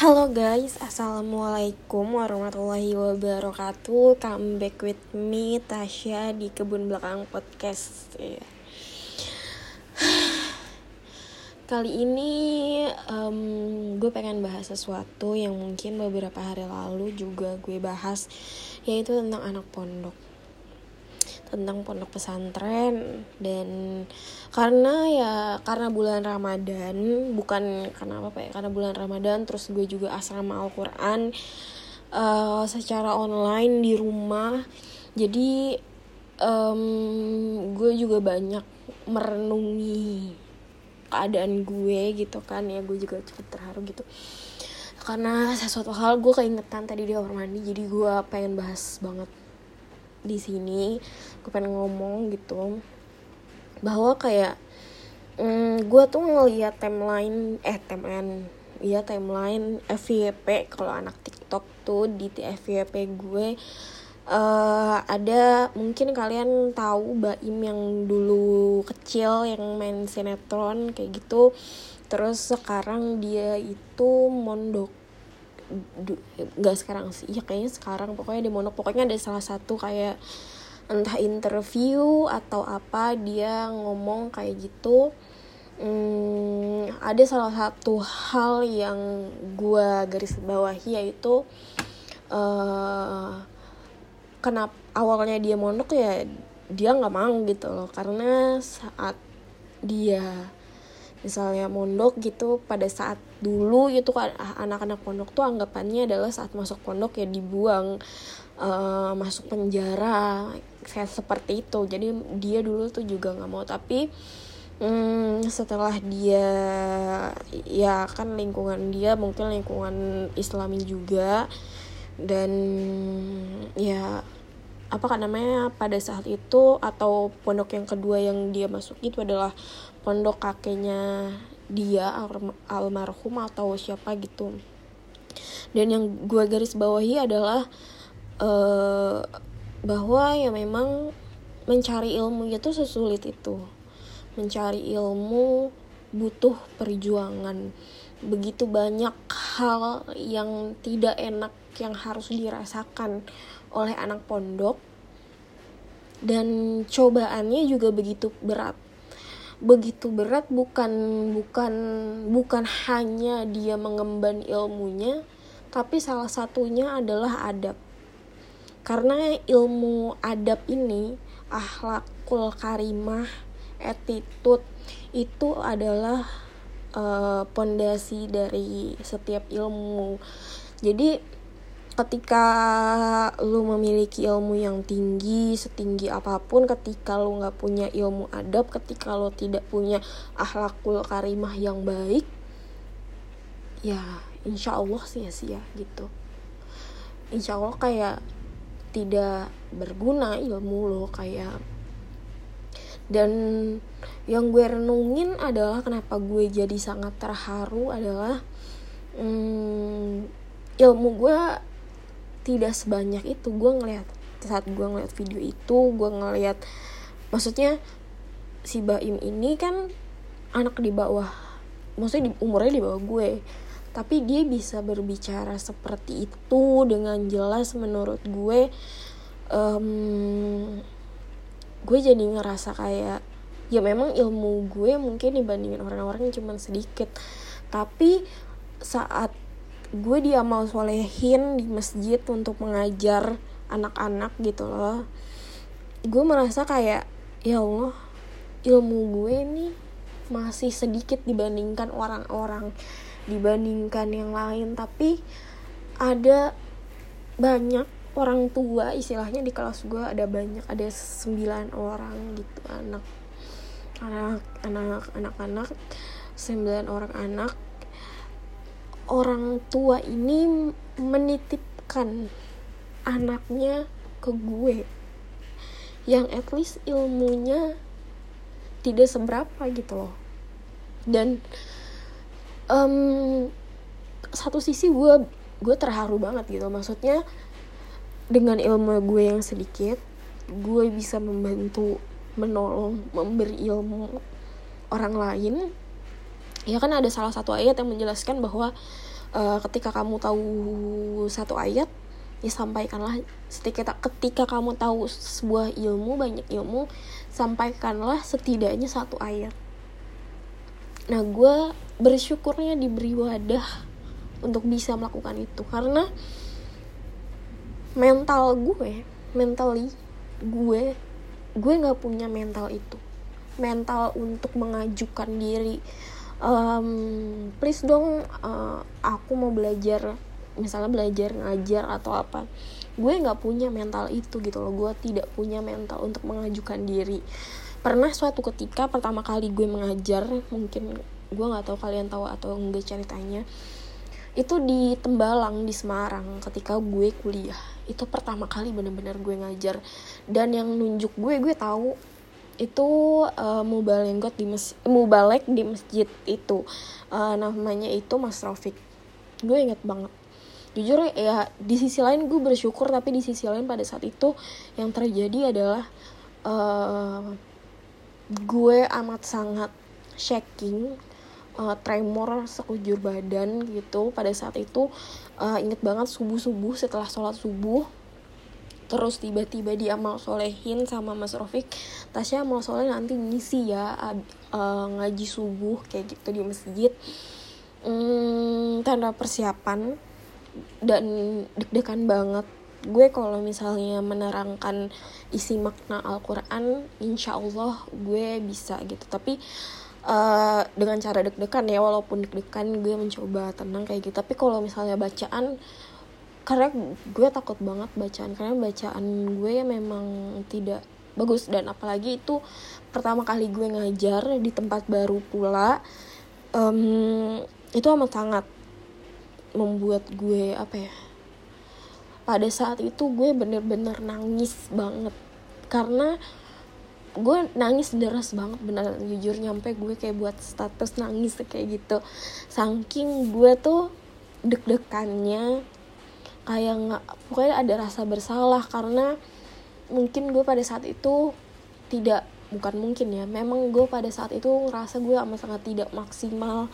Halo guys, Assalamualaikum warahmatullahi wabarakatuh. Come back with me, Tasya di Kebun Belakang Podcast. Yeah. Kali ini um, gue pengen bahas sesuatu yang mungkin beberapa hari lalu juga gue bahas Yaitu tentang anak pondok tentang pondok pesantren dan karena ya karena bulan Ramadan bukan karena apa ya karena bulan Ramadan terus gue juga asrama Al-Quran uh, secara online di rumah. Jadi um, gue juga banyak merenungi keadaan gue gitu kan ya gue juga cukup terharu gitu. Karena sesuatu hal gue keingetan tadi di kamar mandi jadi gue pengen bahas banget di sini gue pengen ngomong gitu. Bahwa kayak mm, gue tuh ngeliat timeline eh timeline iya timeline FYP kalau anak TikTok tuh di FYP gue uh, ada mungkin kalian tahu Baim yang dulu kecil yang main sinetron kayak gitu. Terus sekarang dia itu mondok nggak sekarang sih. Ya kayaknya sekarang. Pokoknya di monok pokoknya ada salah satu kayak entah interview atau apa dia ngomong kayak gitu. Hmm, ada salah satu hal yang gue garis bawahi yaitu uh, kenapa awalnya dia mondok ya dia nggak mau gitu loh. Karena saat dia misalnya mondok gitu pada saat dulu itu kan anak-anak pondok tuh anggapannya adalah saat masuk pondok ya dibuang uh, masuk penjara kayak seperti itu. Jadi dia dulu tuh juga nggak mau. Tapi hmm, setelah dia ya kan lingkungan dia mungkin lingkungan islami juga. Dan ya apa kan namanya pada saat itu atau pondok yang kedua yang dia masuk itu adalah pondok kakeknya dia almarhum atau siapa gitu. Dan yang gue garis bawahi adalah uh, bahwa ya memang mencari ilmu itu sesulit itu. Mencari ilmu butuh perjuangan. Begitu banyak hal yang tidak enak yang harus dirasakan oleh anak pondok dan cobaannya juga begitu berat. Begitu berat bukan bukan bukan hanya dia mengemban ilmunya tapi salah satunya adalah adab. Karena ilmu adab ini akhlakul karimah attitude itu adalah pondasi uh, dari setiap ilmu. Jadi ketika lu memiliki ilmu yang tinggi setinggi apa pun ketika lu nggak punya ilmu adab ketika lu tidak punya akhlakul karimah yang baik ya insya Allah sia-sia gitu. Insya Allah kayak tidak berguna ilmu lo kayak dan yang gue renungin adalah kenapa gue jadi sangat terharu adalah hmm, ilmu gue tidak sebanyak itu. Gue ngeliat saat gue ngeliat video itu gue ngeliat maksudnya si Baim ini kan anak di bawah maksudnya di, umurnya di bawah gue. Tapi dia bisa berbicara seperti itu dengan jelas menurut gue um, gue jadi ngerasa kayak ya memang ilmu gue mungkin dibandingin orang-orang cuma sedikit. Tapi saat gue dia mau solehin di masjid untuk mengajar anak-anak gitu loh. Gue merasa kayak ya Allah ilmu gue ini masih sedikit dibandingkan orang-orang dibandingkan yang lain tapi ada banyak orang tua istilahnya di kelas gue ada banyak ada sembilan orang gitu anak anak anak anak anak sembilan orang anak orang tua ini menitipkan anaknya ke gue. Yang at least ilmunya tidak seberapa gitu loh. Dan um, satu sisi gue gue terharu banget gitu. Maksudnya dengan ilmu gue yang sedikit gue bisa membantu menolong memberi ilmu orang lain ya kan ada salah satu ayat yang menjelaskan bahwa uh, ketika kamu tahu satu ayat ya ketika ketika kamu tahu sebuah ilmu banyak ilmu sampaikanlah setidaknya satu ayat. Nah gue bersyukurnya diberi wadah untuk bisa melakukan itu karena mental gue mentally gue gue nggak punya mental itu. Mental untuk mengajukan diri um, please dong uh, aku mau belajar misalnya belajar ngajar atau apa. Gue nggak punya mental itu gitu loh. Gue tidak punya mental untuk mengajukan diri. Pernah suatu ketika pertama kali gue mengajar mungkin gue nggak tahu kalian tahu atau enggak ceritanya itu di Tembalang di Semarang ketika gue kuliah. Itu pertama kali bener-bener gue ngajar. Dan yang nunjuk gue gue tahu itu uh, mubalenggot di mes mubalek di masjid itu. Uh, namanya itu Mas Rofik gue inget banget. Jujur ya di sisi lain gue bersyukur tapi di sisi lain pada saat itu yang terjadi adalah uh, gue amat sangat shaking uh, tremor sekujur badan gitu. Pada saat itu uh, inget banget subuh subuh setelah sholat subuh terus tiba-tiba dia mau solehin sama Mas Rofik Tasya mau soleh nanti ngisi ya uh, ngaji subuh kayak gitu di masjid. Hmm, tanda persiapan dan deg-degan banget. Gue kalau misalnya menerangkan isi makna Al-Quran insya Allah gue bisa gitu. Tapi uh, dengan cara deg-degan ya walaupun deg-degan gue mencoba tenang kayak gitu. Tapi kalau misalnya bacaan karena gue takut banget bacaan karena bacaan gue memang tidak bagus. Dan apalagi itu pertama kali gue ngajar di tempat baru pula um, itu amat sangat membuat gue apa ya pada saat itu gue bener-bener nangis banget. Karena gue nangis deras banget bener jujur nyampe gue kayak buat status nangis kayak gitu. Saking gue tuh deg-degannya kayak nggak pokoknya ada rasa bersalah karena mungkin gue pada saat itu tidak bukan mungkin ya memang gue pada saat itu ngerasa gue amat sangat tidak maksimal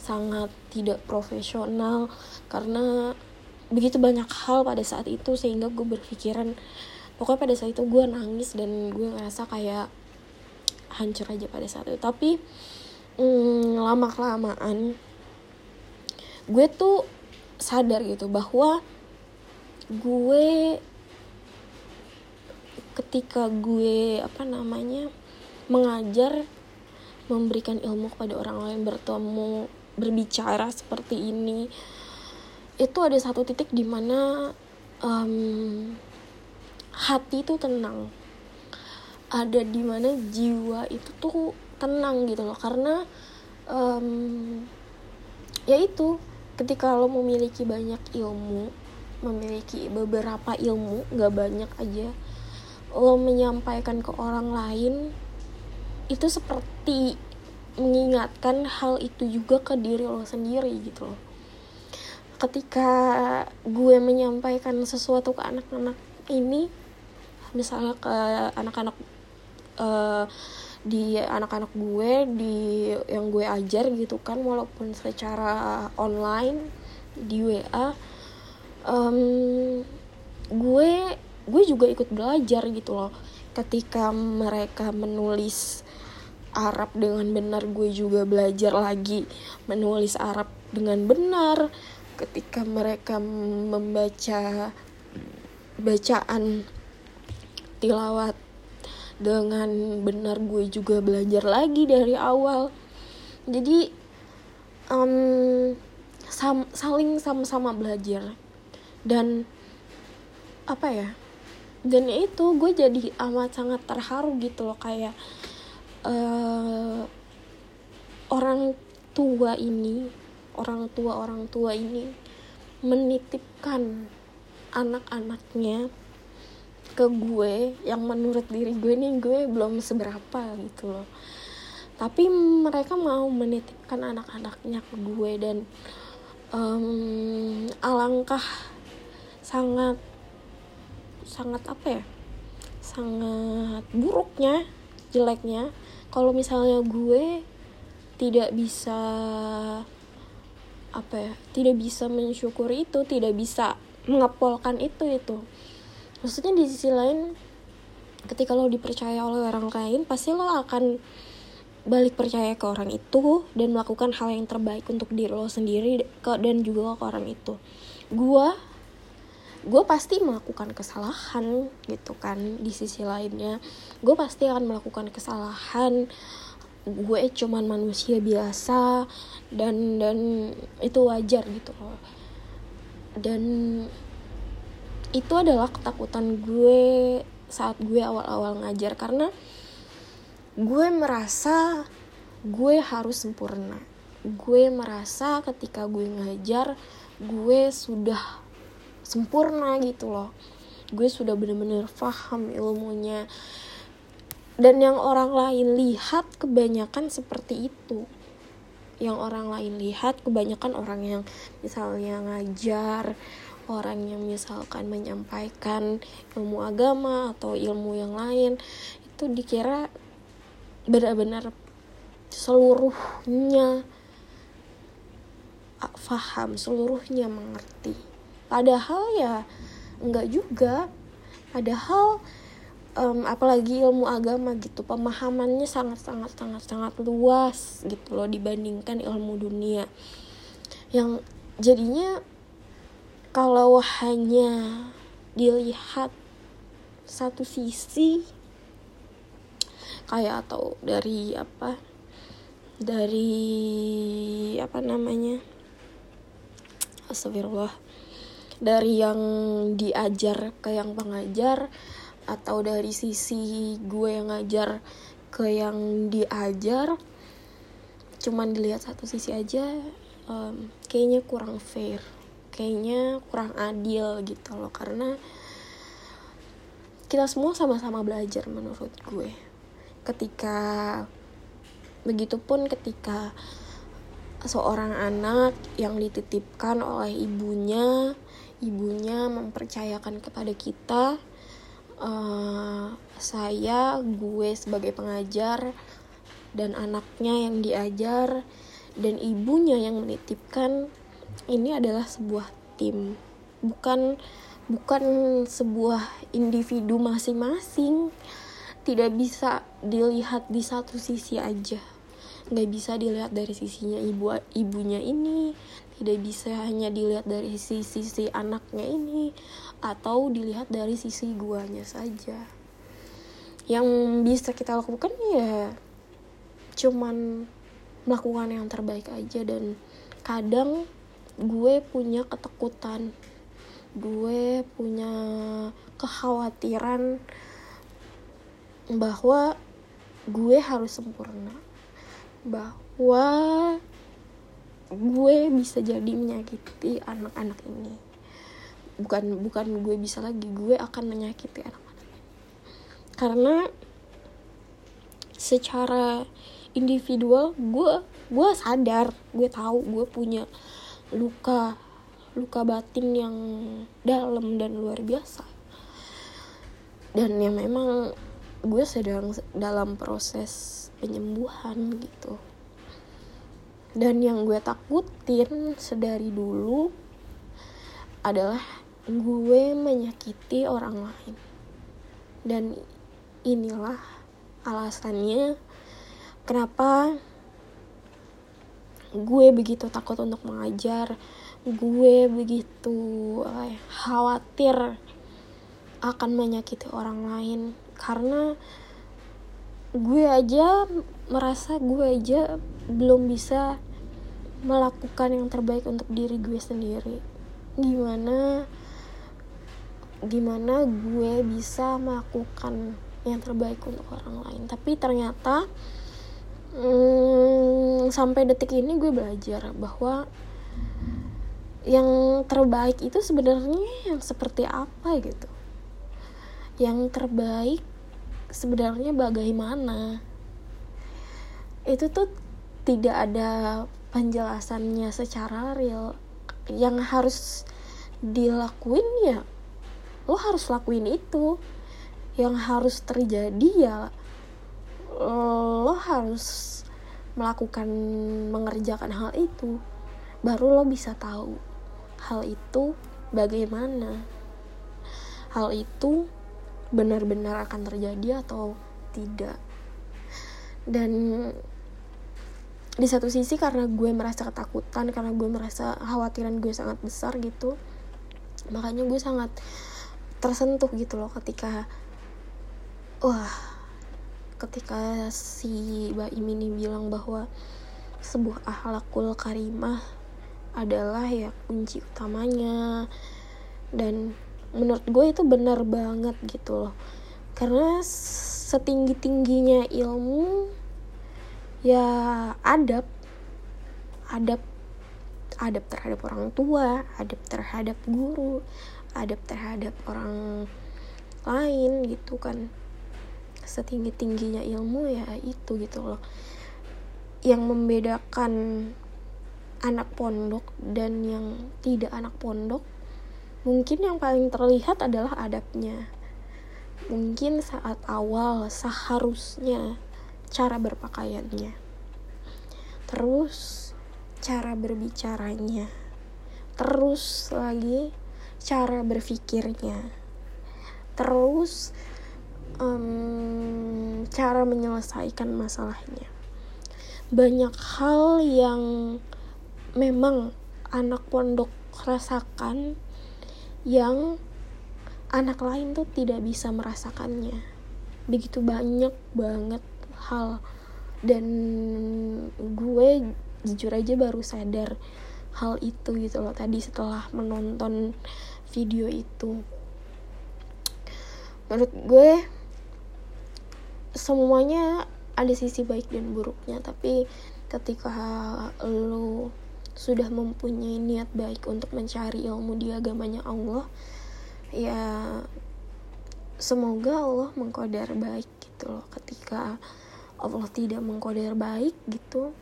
sangat tidak profesional karena begitu banyak hal pada saat itu sehingga gue berpikiran pokoknya pada saat itu gue nangis dan gue ngerasa kayak hancur aja pada saat itu. Tapi hmm, lama kelamaan gue tuh sadar gitu bahwa gue ketika gue apa namanya mengajar memberikan ilmu kepada orang lain bertemu berbicara seperti ini itu ada satu titik di mana um, hati itu tenang. Ada di mana jiwa itu tuh tenang gitu loh karena um, ya itu ketika lo memiliki banyak ilmu memiliki beberapa ilmu nggak banyak aja. Lo menyampaikan ke orang lain itu seperti mengingatkan hal itu juga ke diri lo sendiri gitu loh. Ketika gue menyampaikan sesuatu ke anak-anak ini misalnya ke anak-anak uh, di anak-anak gue di yang gue ajar gitu kan walaupun secara online di WA um, gue gue juga ikut belajar gitu loh. Ketika mereka menulis Arab dengan benar gue juga belajar lagi menulis Arab dengan benar. Ketika mereka membaca bacaan tilawat dengan benar gue juga belajar lagi dari awal. Jadi um, sam saling sama-sama belajar dan apa ya dan itu gue jadi amat sangat terharu gitu loh kayak uh, orang tua ini orang tua orang tua ini menitipkan anak-anaknya ke gue yang menurut diri gue nih gue belum seberapa gitu loh. Tapi mereka mau menitipkan anak-anaknya ke gue dan um, alangkah sangat sangat apa ya? Sangat buruknya jeleknya. Kalau misalnya gue tidak bisa apa ya? Tidak bisa mensyukuri itu tidak bisa mengepolkan itu itu. Maksudnya di sisi lain ketika lo dipercaya oleh orang lain pasti lo akan balik percaya ke orang itu dan melakukan hal yang terbaik untuk diri lo sendiri ke dan juga ke orang itu. Gue gue pasti melakukan kesalahan gitu kan di sisi lainnya. Gue pasti akan melakukan kesalahan. Gue cuman manusia biasa dan dan itu wajar gitu loh. Dan itu adalah ketakutan gue saat gue awal-awal ngajar karena gue merasa gue harus sempurna. Gue merasa ketika gue ngajar gue sudah sempurna gitu loh. Gue sudah bener-bener paham ilmunya. Dan yang orang lain lihat kebanyakan seperti itu. Yang orang lain lihat kebanyakan orang yang misalnya ngajar orang yang misalkan menyampaikan ilmu agama atau ilmu yang lain itu dikira benar-benar seluruhnya faham seluruhnya mengerti padahal ya enggak juga. Padahal um, apalagi ilmu agama gitu pemahamannya sangat sangat sangat sangat luas gitu loh dibandingkan ilmu dunia. Yang jadinya kalau hanya dilihat satu sisi kayak atau dari apa dari apa namanya astagfirullah dari yang diajar ke yang pengajar atau dari sisi gue yang ngajar ke yang diajar cuman dilihat satu sisi aja um, kayaknya kurang fair kayaknya kurang adil gitu loh. Karena kita semua sama-sama belajar menurut gue. Ketika begitupun ketika seorang anak yang dititipkan oleh ibunya ibunya mempercayakan kepada kita uh, saya gue sebagai pengajar dan anaknya yang diajar dan ibunya yang menitipkan ini adalah sebuah tim. Bukan bukan sebuah individu masing-masing. Tidak bisa dilihat di satu sisi aja nggak bisa dilihat dari sisinya ibu ibunya ini. Tidak bisa hanya dilihat dari sisi si anaknya ini. Atau dilihat dari sisi guanya saja. Yang bisa kita lakukan ya cuman melakukan yang terbaik aja. Dan kadang gue punya ketakutan. Gue punya kekhawatiran bahwa gue harus sempurna bahwa gue bisa jadi menyakiti anak-anak ini. Bukan bukan gue bisa lagi gue akan menyakiti anak-anak ini. Karena secara individual gue gue sadar gue tahu gue punya luka luka batin yang dalam dan luar biasa. Dan yang memang gue sedang dalam proses penyembuhan gitu. Dan yang gue takutin sedari dulu adalah gue menyakiti orang lain. Dan inilah alasannya kenapa gue begitu takut untuk mengajar gue begitu eh, khawatir akan menyakiti orang lain karena gue aja merasa gue aja belum bisa melakukan yang terbaik untuk diri gue sendiri. Gimana gimana gue bisa melakukan yang terbaik untuk orang lain. Tapi ternyata hmm, sampai detik ini gue belajar bahwa yang terbaik itu sebenarnya yang seperti apa gitu. Yang terbaik sebenarnya bagaimana itu tuh tidak ada penjelasannya secara real. Yang harus dilakuin ya lo harus lakuin itu. Yang harus terjadi ya lo harus melakukan mengerjakan hal itu. Baru lo bisa tahu hal itu bagaimana. Hal itu benar-benar akan terjadi atau tidak. Dan di satu sisi karena gue merasa ketakutan karena gue merasa khawatiran gue sangat besar gitu makanya gue sangat tersentuh gitu loh ketika wah ketika si Baim ini bilang bahwa sebuah akhlakul karimah adalah ya kunci utamanya. Dan menurut gue itu benar banget gitu loh. Karena setinggi tingginya ilmu ya adab adab adab terhadap orang tua adab terhadap guru adab terhadap orang lain gitu kan. Setinggi tingginya ilmu ya itu gitu loh. Yang membedakan anak pondok dan yang tidak anak pondok mungkin yang paling terlihat adalah adabnya. Mungkin saat awal seharusnya cara berpakaiannya. Terus cara berbicaranya. Terus lagi cara berpikirnya. Terus um, cara menyelesaikan masalahnya. Banyak hal yang memang anak pondok rasakan yang anak lain tuh tidak bisa merasakannya. Begitu banyak banget hal. Dan gue jujur aja baru sadar hal itu gitu loh tadi setelah menonton video itu. Menurut gue semuanya ada sisi baik dan buruknya tapi ketika lo sudah mempunyai niat baik untuk mencari ilmu di agamanya Allah ya semoga Allah mengkodar baik gitu loh. Ketika Allah tidak mengkodir baik gitu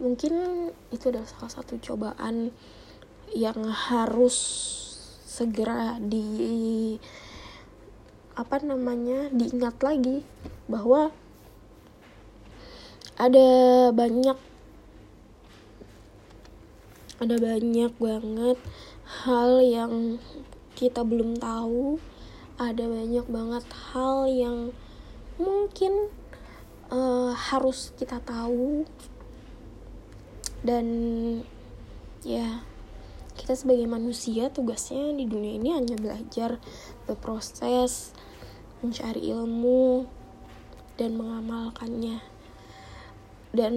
mungkin itu adalah salah satu cobaan yang harus segera di apa namanya diingat lagi bahwa ada banyak ada banyak banget hal yang kita belum tahu. Ada banyak banget hal yang mungkin uh, harus kita tahu. Dan ya kita sebagai manusia tugasnya di dunia ini hanya belajar berproses mencari ilmu dan mengamalkannya. Dan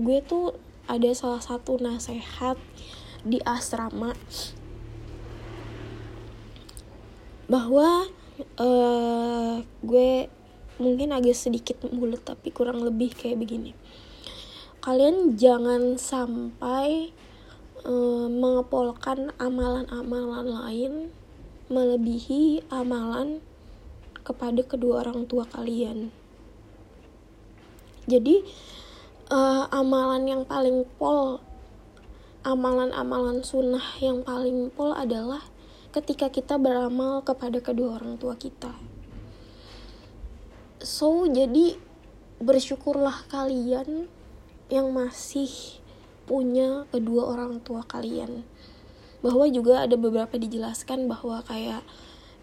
gue tuh ada salah satu nasihat di asrama bahwa uh, gue mungkin agak sedikit mulut tapi kurang lebih kayak begini. Kalian jangan sampai uh, mengepolkan amalan-amalan lain melebihi amalan kepada kedua orang tua kalian. Jadi uh, amalan yang paling pol amalan-amalan sunnah yang paling pol adalah ketika kita beramal kepada kedua orang tua kita. So jadi bersyukurlah kalian yang masih punya kedua orang tua kalian. Bahwa juga ada beberapa dijelaskan bahwa kayak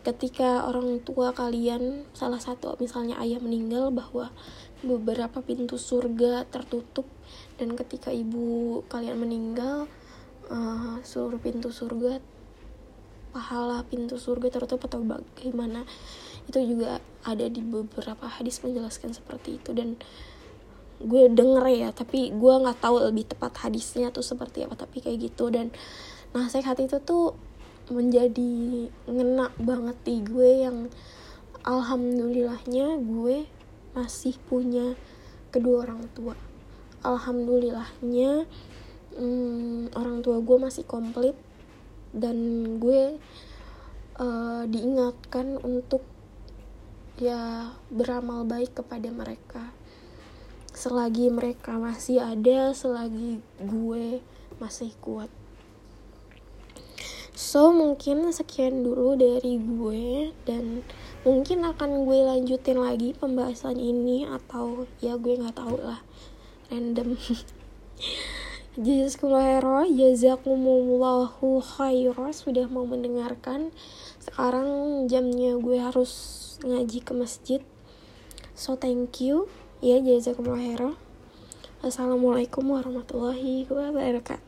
ketika orang tua kalian salah satu misalnya ayah meninggal bahwa beberapa pintu surga tertutup. Dan ketika ibu kalian meninggal uh, seluruh pintu surga pahala pintu surga tertutup atau bagaimana itu juga ada di beberapa hadis menjelaskan seperti itu. Dan gue denger ya tapi gue nggak tahu lebih tepat hadisnya tuh seperti apa tapi kayak gitu. Dan nasihat itu tuh menjadi ngena banget di gue yang alhamdulillahnya gue masih punya kedua orang tua. Alhamdulillahnya hmm, orang tua gue masih komplit dan gue uh, diingatkan untuk ya beramal baik kepada mereka. Selagi mereka masih ada selagi gue masih kuat. So mungkin sekian dulu dari gue dan mungkin akan gue lanjutin lagi pembahasan ini atau ya gue nggak tahu lah random Jazakumullah jazakumullahu khairan sudah mau mendengarkan. Sekarang jamnya gue harus ngaji ke masjid. So thank you ya jazakumullah khairan. Assalamualaikum warahmatullahi wabarakatuh.